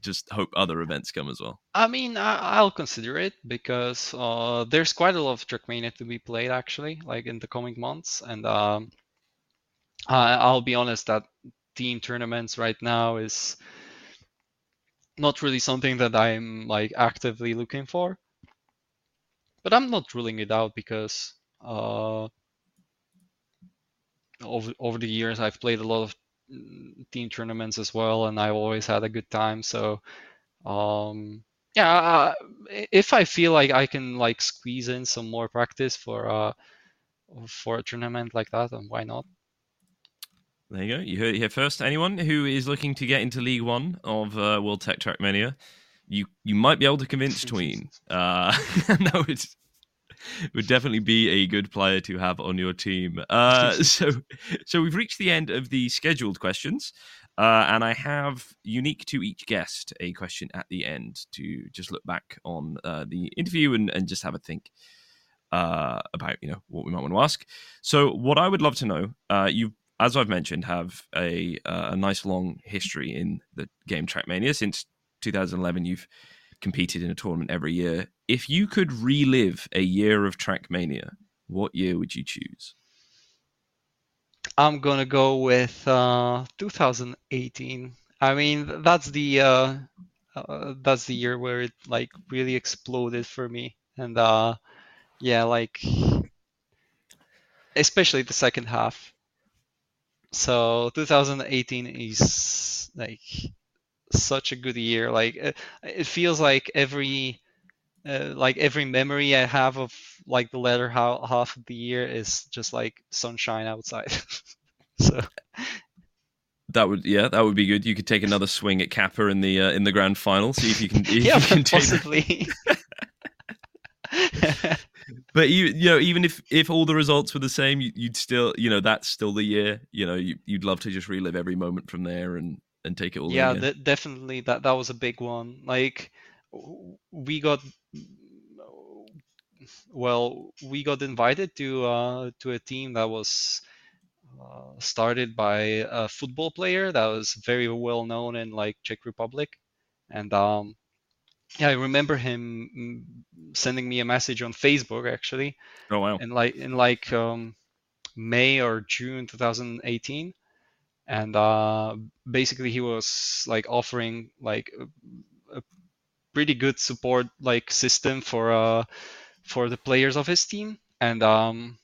just hope other events come as well? I mean, I, I'll consider it because uh, there's quite a lot of Trackmania to be played actually, like in the coming months. And um, I, I'll be honest that team tournaments right now is not really something that I'm like actively looking for. But I'm not ruling it out because uh, over over the years I've played a lot of mm, team tournaments as well, and I've always had a good time. So um, yeah, uh, if I feel like I can like squeeze in some more practice for uh for a tournament like that, then why not? There you go. You heard it here first. Anyone who is looking to get into League One of uh, World Tech Trackmania, you you might be able to convince Tween. Uh, no, it's would definitely be a good player to have on your team. Uh, so, so we've reached the end of the scheduled questions, uh, and I have unique to each guest a question at the end to just look back on uh, the interview and, and just have a think uh, about you know what we might want to ask. So, what I would love to know, uh, you as I've mentioned, have a uh, a nice long history in the game Trackmania since 2011. You've competed in a tournament every year. If you could relive a year of Trackmania, what year would you choose? I'm gonna go with uh, 2018. I mean, that's the uh, uh, that's the year where it like really exploded for me, and uh, yeah, like especially the second half. So 2018 is like such a good year. Like it, it feels like every uh, like every memory I have of like the latter ha- half of the year is just like sunshine outside. so That would yeah, that would be good. You could take another swing at Kappa in the uh, in the grand final. See if you can. If yeah, you can possibly. But you, you know, even if if all the results were the same, you, you'd still, you know, that's still the year. You know, you, you'd love to just relive every moment from there and and take it all. in yeah, de- definitely that that was a big one. Like we got well, we got invited to uh, to a team that was uh, started by a football player that was very well known in like Czech Republic, and um, yeah, I remember him mm, sending me a message on Facebook actually, oh wow. and like in like um, May or June 2018, and uh, basically he was like offering like a, a pretty good support like system for uh, for the players of his team, and um,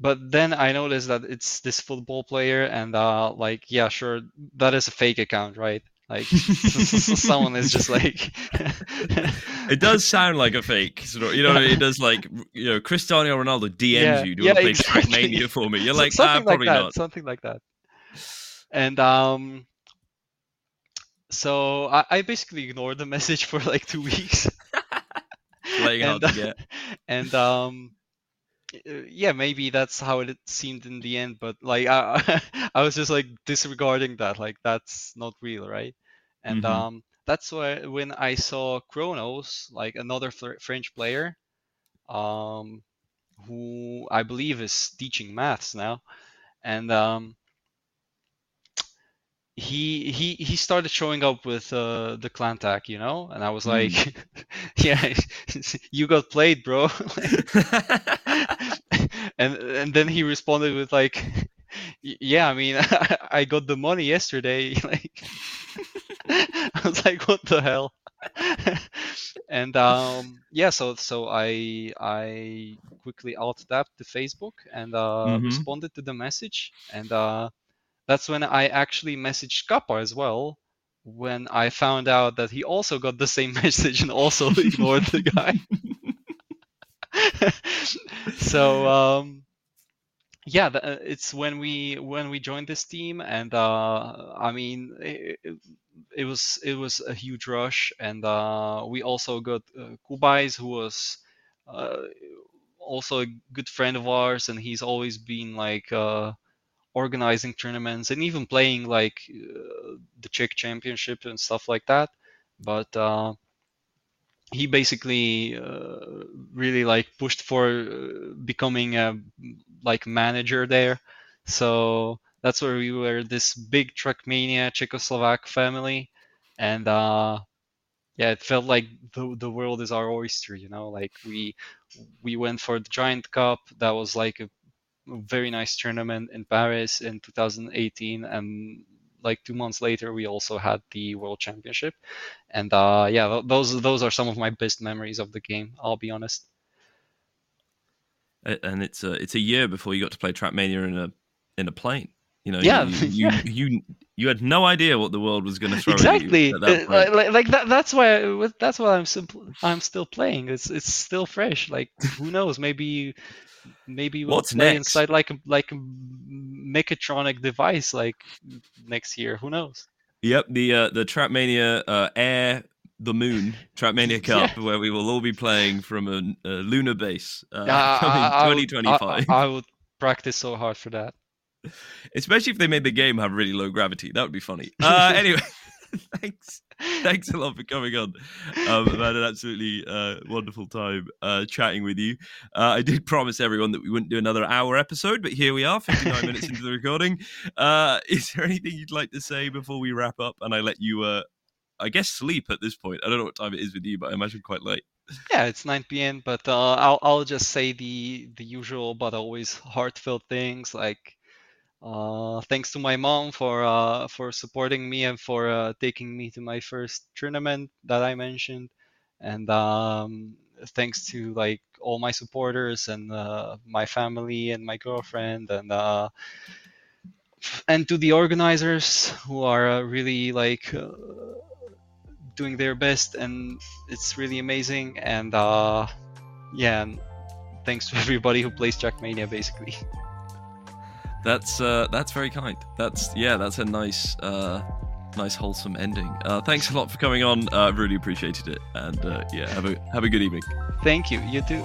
but then I noticed that it's this football player, and uh, like yeah, sure, that is a fake account, right? Like someone is just like. it does sound like a fake, sort of, you know. It does like you know, Cristiano Ronaldo DMs Yeah, you, do you yeah, want to play exactly. Trackmania for me? You're like, something ah, probably like that, not. Something like that. And um, so I, I basically ignored the message for like two weeks. Playing hard and, to get. and um, yeah, maybe that's how it seemed in the end. But like I, I was just like disregarding that. Like that's not real, right? And Mhm. um, that's why when I saw Kronos, like another Fr- French player, um, who I believe is teaching maths now, and um, he he he started showing up with uh, the clan tag, you know, and I was like, yeah, you got played, bro. And and then he responded with like, yeah, I mean, I got the money yesterday. Like, I was like, what the hell? and um, yeah, so so I I quickly alt tapped to Facebook and uh, Mhm. responded to the message, and uh, that's when I actually messaged Kappa as well. When I found out that he also got the same message and also ignored the guy. so um, yeah, uh, it's when we when we joined this team, and uh, I mean, it, it, was it was a huge rush, and uh, we also got uh, Kubais, who was uh, also a good friend of ours, and he's always been like uh, organizing tournaments and even playing like uh, the Czech Championship and stuff like that. But uh, he basically uh, really like pushed for uh, becoming a like manager there. So that's where we were this big Trackmania Czechoslovak family, and uh, yeah, it felt like the the world is our oyster. You know, like we we went for the Giant Cup. That was like a very nice tournament in Paris in 2018, and like two months later, we also had the World Championship. And uh, yeah, those those are some of my best memories of the game. I'll be honest. And it's a it's a year before you got to play Trackmania in a in a plane. You know, Yeah, you you, yeah. you, you you had no idea what the world was going to throw exactly. at you that Uh, like, like, that. That's why. I, that's why I'm simple. I'm still playing. It's it's still fresh. Like who knows? Maybe maybe we'll What's play next? inside like a like a mechatronic device like next year. Who knows? Yep, the uh, the Trackmania uh, Air the Moon Trackmania Cup, Yeah. where we will all be playing from a, a lunar base uh, I- coming I- I would- 2025. I, I would practice so hard for that. Especially if they made the game have really low gravity, that would be funny. Uh, anyway, thanks, thanks a lot for coming on. Um, I've had an absolutely uh, wonderful time uh, chatting with you. Uh, I did promise everyone that we wouldn't do another hour episode, but here we are, 59 minutes into the recording. Uh, is there anything you'd like to say before we wrap up? And I let you, uh, I guess, sleep at this point. I don't know what time it is with you, but I imagine quite late. Yeah, it's 9 p.m. But uh, I'll I'll just say the the usual but always heartfelt things like uh, thanks to my mom for uh, for supporting me and for uh, taking me to my first tournament that I mentioned, and um, thanks to like all my supporters and uh, my family and my girlfriend and uh, and to the organizers who are really like doing their best. And it's really amazing. And yeah thanks to everybody who plays Trackmania basically That's uh, that's very kind. That's yeah, that's a nice, uh, nice wholesome ending. Uh, thanks a lot for coming on. Uh, I've really appreciated it, and uh, yeah, have a have a good evening. thank you you too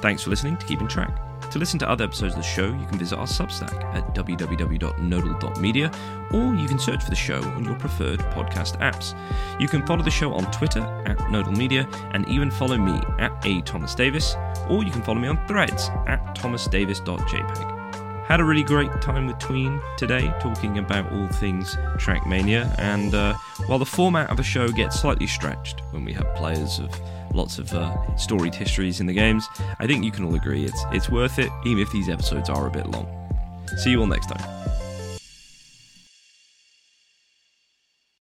Thanks for listening to Keeping Track. To listen to other episodes of the show, you can visit our Substack at www.nodal.media, or you can search for the show on your preferred podcast apps. You can follow the show on Twitter at Nodal Media, and even follow me at a Thomas Davis, or you can follow me on Threads at thomasdavis.jpg. had a really great time with Tween today, talking about all things Trackmania. And uh, while the format of a show gets slightly stretched when we have players of lots of uh, storied histories in the games, I think you can all agree it's it's worth it, even if these episodes are a bit long. See you all next time.